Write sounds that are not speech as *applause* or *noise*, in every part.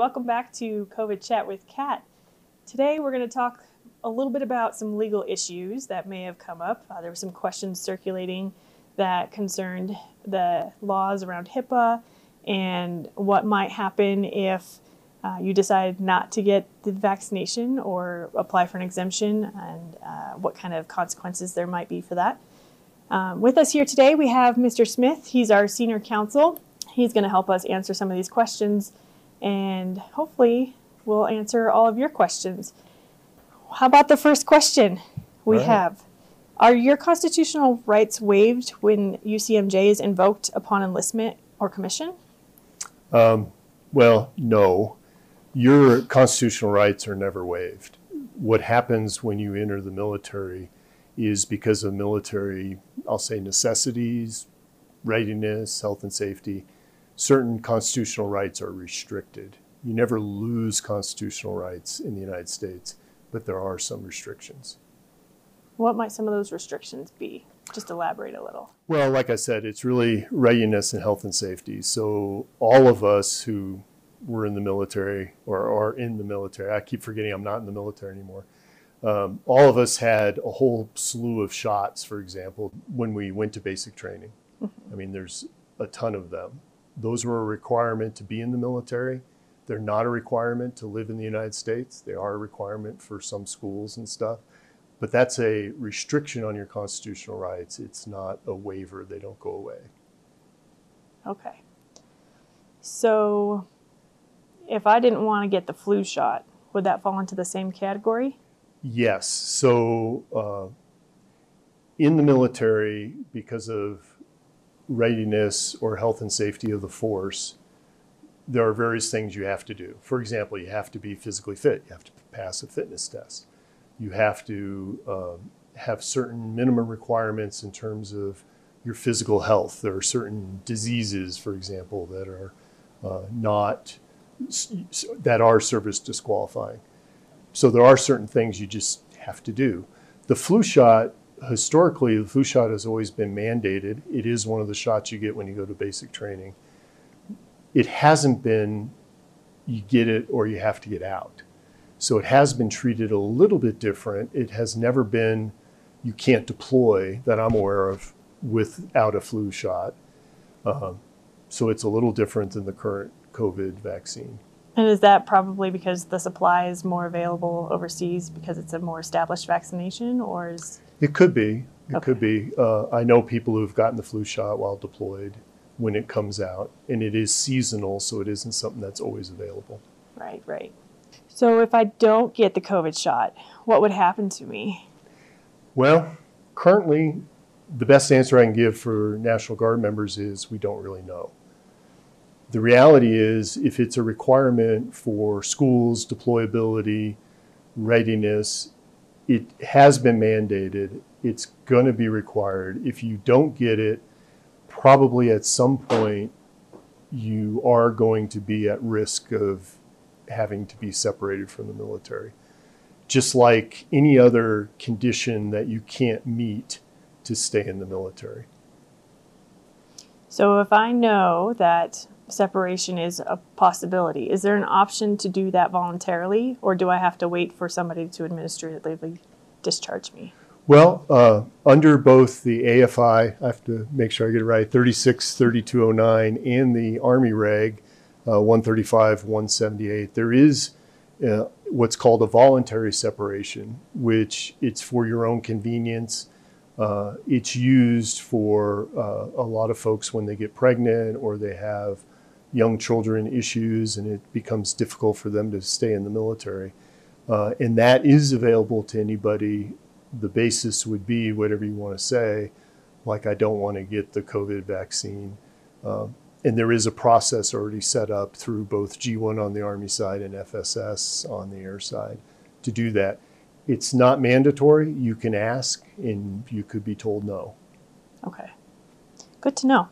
Welcome back to COVID Chat with Kat. Today we're going to talk a little bit about some legal issues that may have come up. Uh, there were some questions circulating that concerned the laws around HIPAA and what might happen if uh, you decide not to get the vaccination or apply for an exemption and uh, what kind of consequences there might be for that. Um, with us here today, we have Mr. Smith. He's our senior counsel. He's going to help us answer some of these questions and hopefully we'll answer all of your questions. How about the first question we Right. have? Are your constitutional rights waived when UCMJ is invoked upon enlistment or commission? Um, well, no. Your constitutional rights are never waived. What happens when you enter the military is because of military, I'll say necessities, readiness, health and safety, certain constitutional rights are restricted. You never lose constitutional rights in the United States, but there are some restrictions. What might some of those restrictions be? Just elaborate a little. Well, like I said, it's really readiness and health and safety. So all of us who were in the military or are in the military, I keep forgetting I'm not in the military anymore. Um, all of us had a whole slew of shots, for example, when we went to basic training. I mean, there's a ton of them. Those were a requirement to be in the military. They're not a requirement to live in the United States. They are a requirement for some schools and stuff. But that's a restriction on your constitutional rights. It's not a waiver. They don't go away. Okay. So, if I didn't want to get the flu shot, would that fall into the same category? Yes. So, uh, in the military, because of readiness or health and safety of the force, there are various things you have to do. For example, you have to be physically fit, you have to pass a fitness test, you have to um, have certain minimum requirements in terms of your physical health. There are certain diseases, for example, that are uh, not that are service disqualifying. So there are certain things you just have to do. The flu shot, historically, the flu shot has always been mandated. It is one of the shots you get when you go to basic training. It hasn't been you get it or you have to get out. So it has been treated a little bit different. It has never been you can't deploy that I'm aware of without a flu shot. Um, so it's a little different than the current COVID vaccine. And is that probably because the supply is more available overseas because it's a more established vaccination, or is It could be. It Okay. could be. Uh, I know people who've gotten the flu shot while deployed when it comes out, and it is seasonal, so it isn't something that's always available. right, right? So if I don't get the COVID shot, what would happen to me? Well, currently, the best answer I can give for National Guard members is we don't really know. The reality is, if it's a requirement for schools, deployability, readiness, it has been mandated. It's going to be required. If you don't get it, probably at some point you are going to be at risk of having to be separated from the military just like any other condition that you can't meet to stay in the military. So if I know that separation is a possibility, is there an option to do that voluntarily, or do I have to wait for somebody to administratively discharge me? Well, uh, under both the AFI, I have to make sure I get it right, 363209, and the Army Reg uh, 135 178, there is uh, what's called a voluntary separation, which it's for your own convenience. Uh, it's used for uh, a lot of folks when they get pregnant or they have young children issues and it becomes difficult for them to stay in the military. Uh, and that is available to anybody. The basis would be whatever you want to say, like, I don't want to get the COVID vaccine. Um, and there is a process already set up through both G1 on the Army side and FSS on the air side to do that. It's not mandatory. You can ask and you could be told no. Okay. Good to know.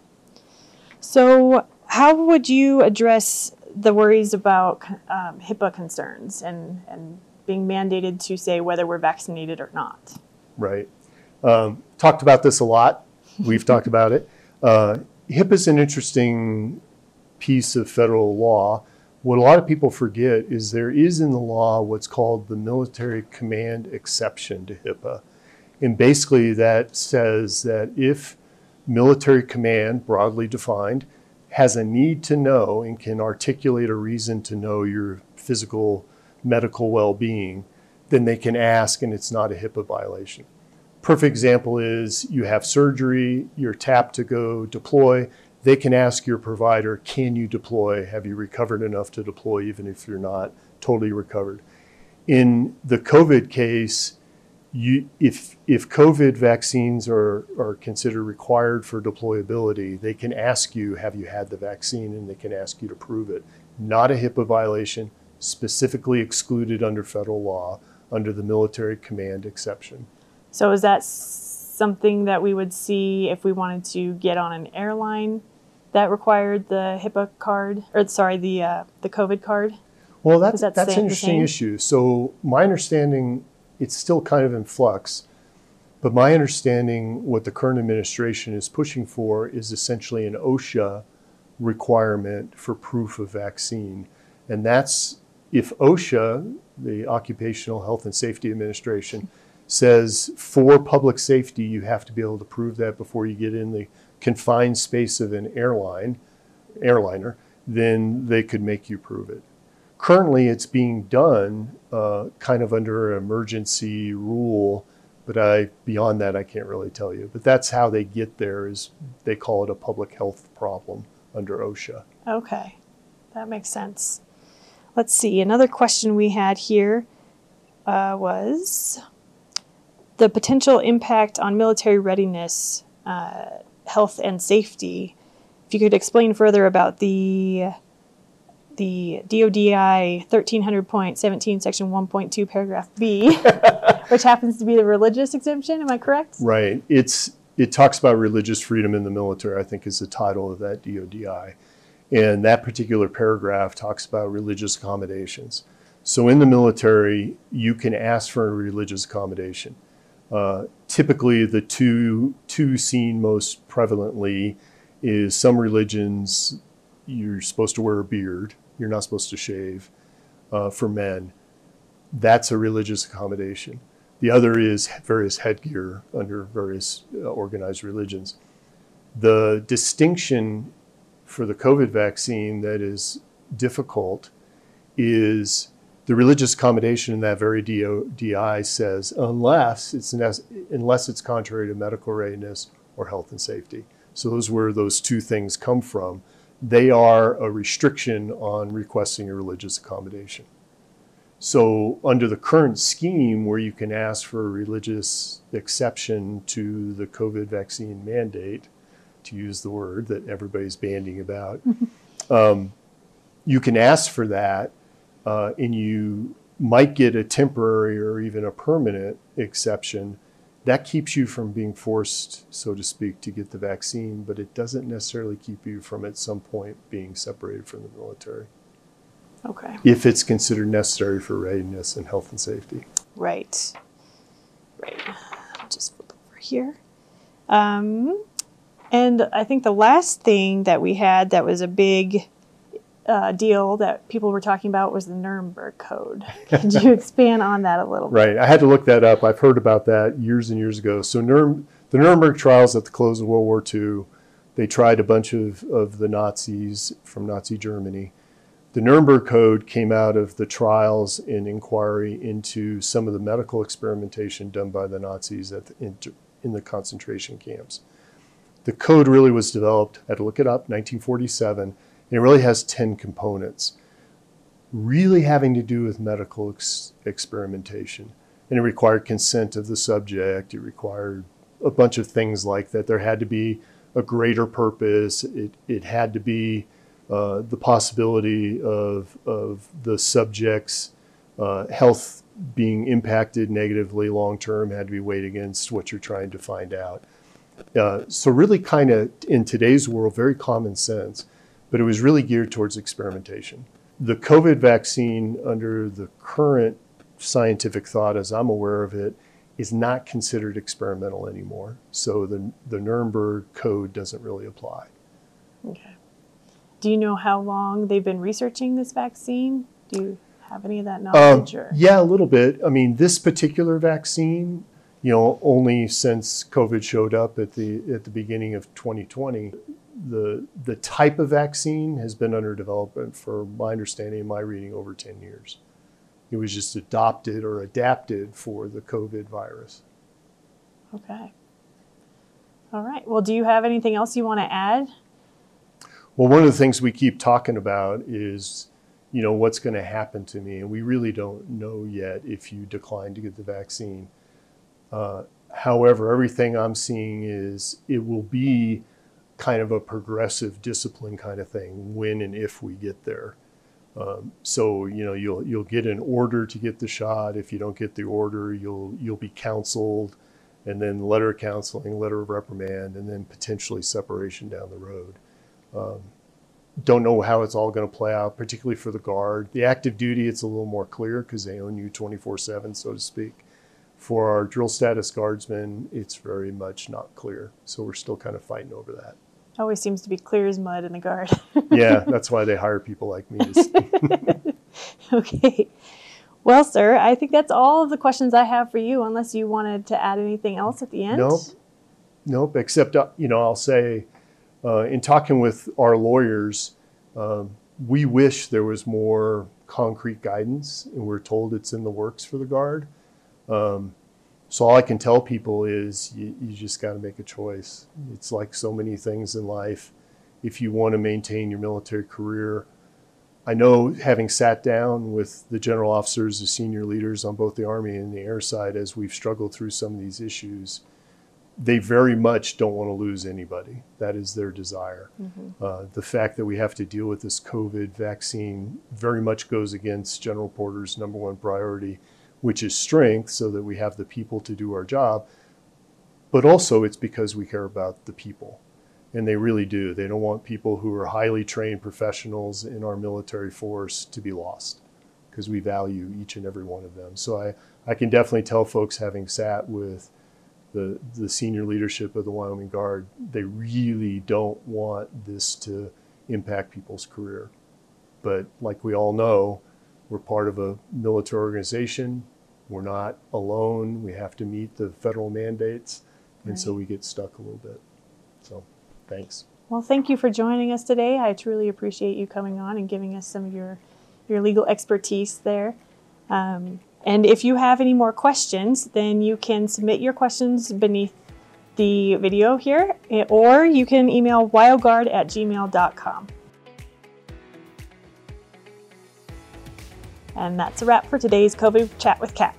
So, how would you address the worries about um, HIPAA concerns and, and being mandated to say whether we're vaccinated or not? right? Um, talked about this a lot. We've talked *laughs* about it. Uh, HIPAA is an interesting piece of federal law. What a lot of people forget is there is in the law what's called the military command exception to HIPAA. And basically, that says that if military command, broadly defined, has a need to know and can articulate a reason to know your physical medical well being, then they can ask and it's not a HIPAA violation. Perfect example is you have surgery, you're tapped to go deploy. They can ask your provider, can you deploy? Have you recovered enough to deploy, even if you're not totally recovered? In the COVID case, you, if, if COVID vaccines are, are considered required for deployability, they can ask you, have you had the vaccine? And they can ask you to prove it. Not a HIPAA violation, specifically excluded under federal law under the military command exception. So is that something that we would see if we wanted to get on an airline that required the HIPAA card, or sorry, the uh, the COVID card? Well, that's that that's an interesting issue. So my understanding, it's still kind of in flux, but my understanding, what the current administration is pushing for, is essentially an OSHA requirement for proof of vaccine, and that's if OSHA, the Occupational Health and Safety Administration, says for public safety you have to be able to prove that before you get in the confined space of an airline, airliner, then they could make you prove it. Currently, it's being done uh, kind of under an emergency rule, but I beyond that I can't really tell you. But that's how they get there. Is they call it a public health problem under OSHA. Okay, that makes sense. Let's see. Another question we had here uh, was the potential impact on military readiness, uh, health, and safety. If you could explain further about the the DODI 1300.17, section 1.2, paragraph B, *laughs* which happens to be the religious exemption. Am I correct? Right. It's it talks about religious freedom in the military. I think is the title of that DODI, and that particular paragraph talks about religious accommodations. So in the military, you can ask for a religious accommodation. Uh, typically, the two two seen most prevalently is some religions you're supposed to wear a beard. You're not supposed to shave. Uh, for men, that's a religious accommodation. The other is various headgear under various uh, organized religions. The distinction for the COVID vaccine that is difficult is the religious accommodation in that very DI says unless it's unless it's contrary to medical readiness or health and safety. So those where those two things come from. They are a restriction on requesting a religious accommodation. So, under the current scheme, where you can ask for a religious exception to the COVID vaccine mandate, to use the word that everybody's banding about, um, you can ask for that, uh, and you might get a temporary or even a permanent exception. That keeps you from being forced, so to speak, to get the vaccine, but it doesn't necessarily keep you from at some point being separated from the military Okay. if it's considered necessary for readiness and health and safety. Right. Right. I'll just flip over here. Um, and I think the last thing that we had that was a big uh, deal that people were talking about was the Nuremberg Code. Could you *laughs* expand on that a little bit? Right. I had to look that up. I've heard about that years and years ago. So Nurem- the Nuremberg trials at the close of World War II, they tried a bunch of, of the Nazis from Nazi Germany. The Nuremberg Code came out of the trials and inquiry into some of the medical experimentation done by the Nazis at the, in, in the concentration camps. The code really was developed, I had to look it up, 1947, and it really has 10 components, really having to do with medical ex- experimentation. And it required consent of the subject, it required a bunch of things like that. There had to be a greater purpose, it, it had to be uh, the possibility of, of the subject's uh, health being impacted negatively long term had to be weighed against what you're trying to find out. Uh, so, really, kind of in today's world, very common sense, but it was really geared towards experimentation. The COVID vaccine, under the current scientific thought, as I'm aware of it, is not considered experimental anymore. So, the, the Nuremberg Code doesn't really apply. Okay. do you know how long they've been researching this vaccine? Do you have any of that Um, knowledge? or? yeah, a little bit. I mean, this particular vaccine, you know, only since COVID showed up at the at the beginning of 2020, the the type of vaccine has been under development for my understanding and my reading over 10 years. It was just adopted or adapted for the COVID virus. Okay. All right. Well, do you have anything else you want to add? Well, one of the things we keep talking about is, you know, what's going to happen to me, and we really don't know yet if you decline to get the vaccine. Uh, however, everything I'm seeing is it will be kind of a progressive discipline kind of thing when and if we get there. Um, so you know you'll you'll get an order to get the shot. If you don't get the order, you'll you'll be counseled, and then letter of counseling, letter of reprimand, and then potentially separation down the road. Um, don't know how it's all going to play out, particularly for the guard. The active duty, it's a little more clear because they own you 24 7, so to speak. For our drill status guardsmen, it's very much not clear. So we're still kind of fighting over that. Always seems to be clear as mud in the guard. Yeah, *laughs* that's why they hire people like me. *laughs* Okay. Well, sir, I think that's all of the questions I have for you, unless you wanted to add anything else at the end. Nope. Nope, except, uh, you know, I'll say uh, in talking with our lawyers, um, we wish there was more concrete guidance, and we're told it's in the works for the Guard. Um, so all I can tell people is you, you just got to make a choice. It's like so many things in life. If you want to maintain your military career, I know having sat down with the general officers, the senior leaders on both the Army and the air side as we've struggled through some of these issues, they very much don't want to lose anybody. That is their desire. Uh, the fact that we have to deal with this COVID vaccine very much goes against General Porter's number one priority, which is strength, so that we have the people to do our job. But also, it's because we care about the people. And they really do. They don't want people who are highly trained professionals in our military force to be lost because we value each and every one of them. So I, I can definitely tell folks having sat with the, the senior leadership of the Wyoming Guard, they really don't want this to impact people's career. But like we all know, we're part of a military organization. We're not alone. We have to meet the federal mandates. And so we get stuck a little bit. So thanks. Well, thank you for joining us today. I truly appreciate you coming on and giving us some of your, your legal expertise there. Um, and if you have any more questions, then you can submit your questions beneath the video here, or you can email wyoguard at gmail.com. And that's a wrap for today's COVID Chat with Kat.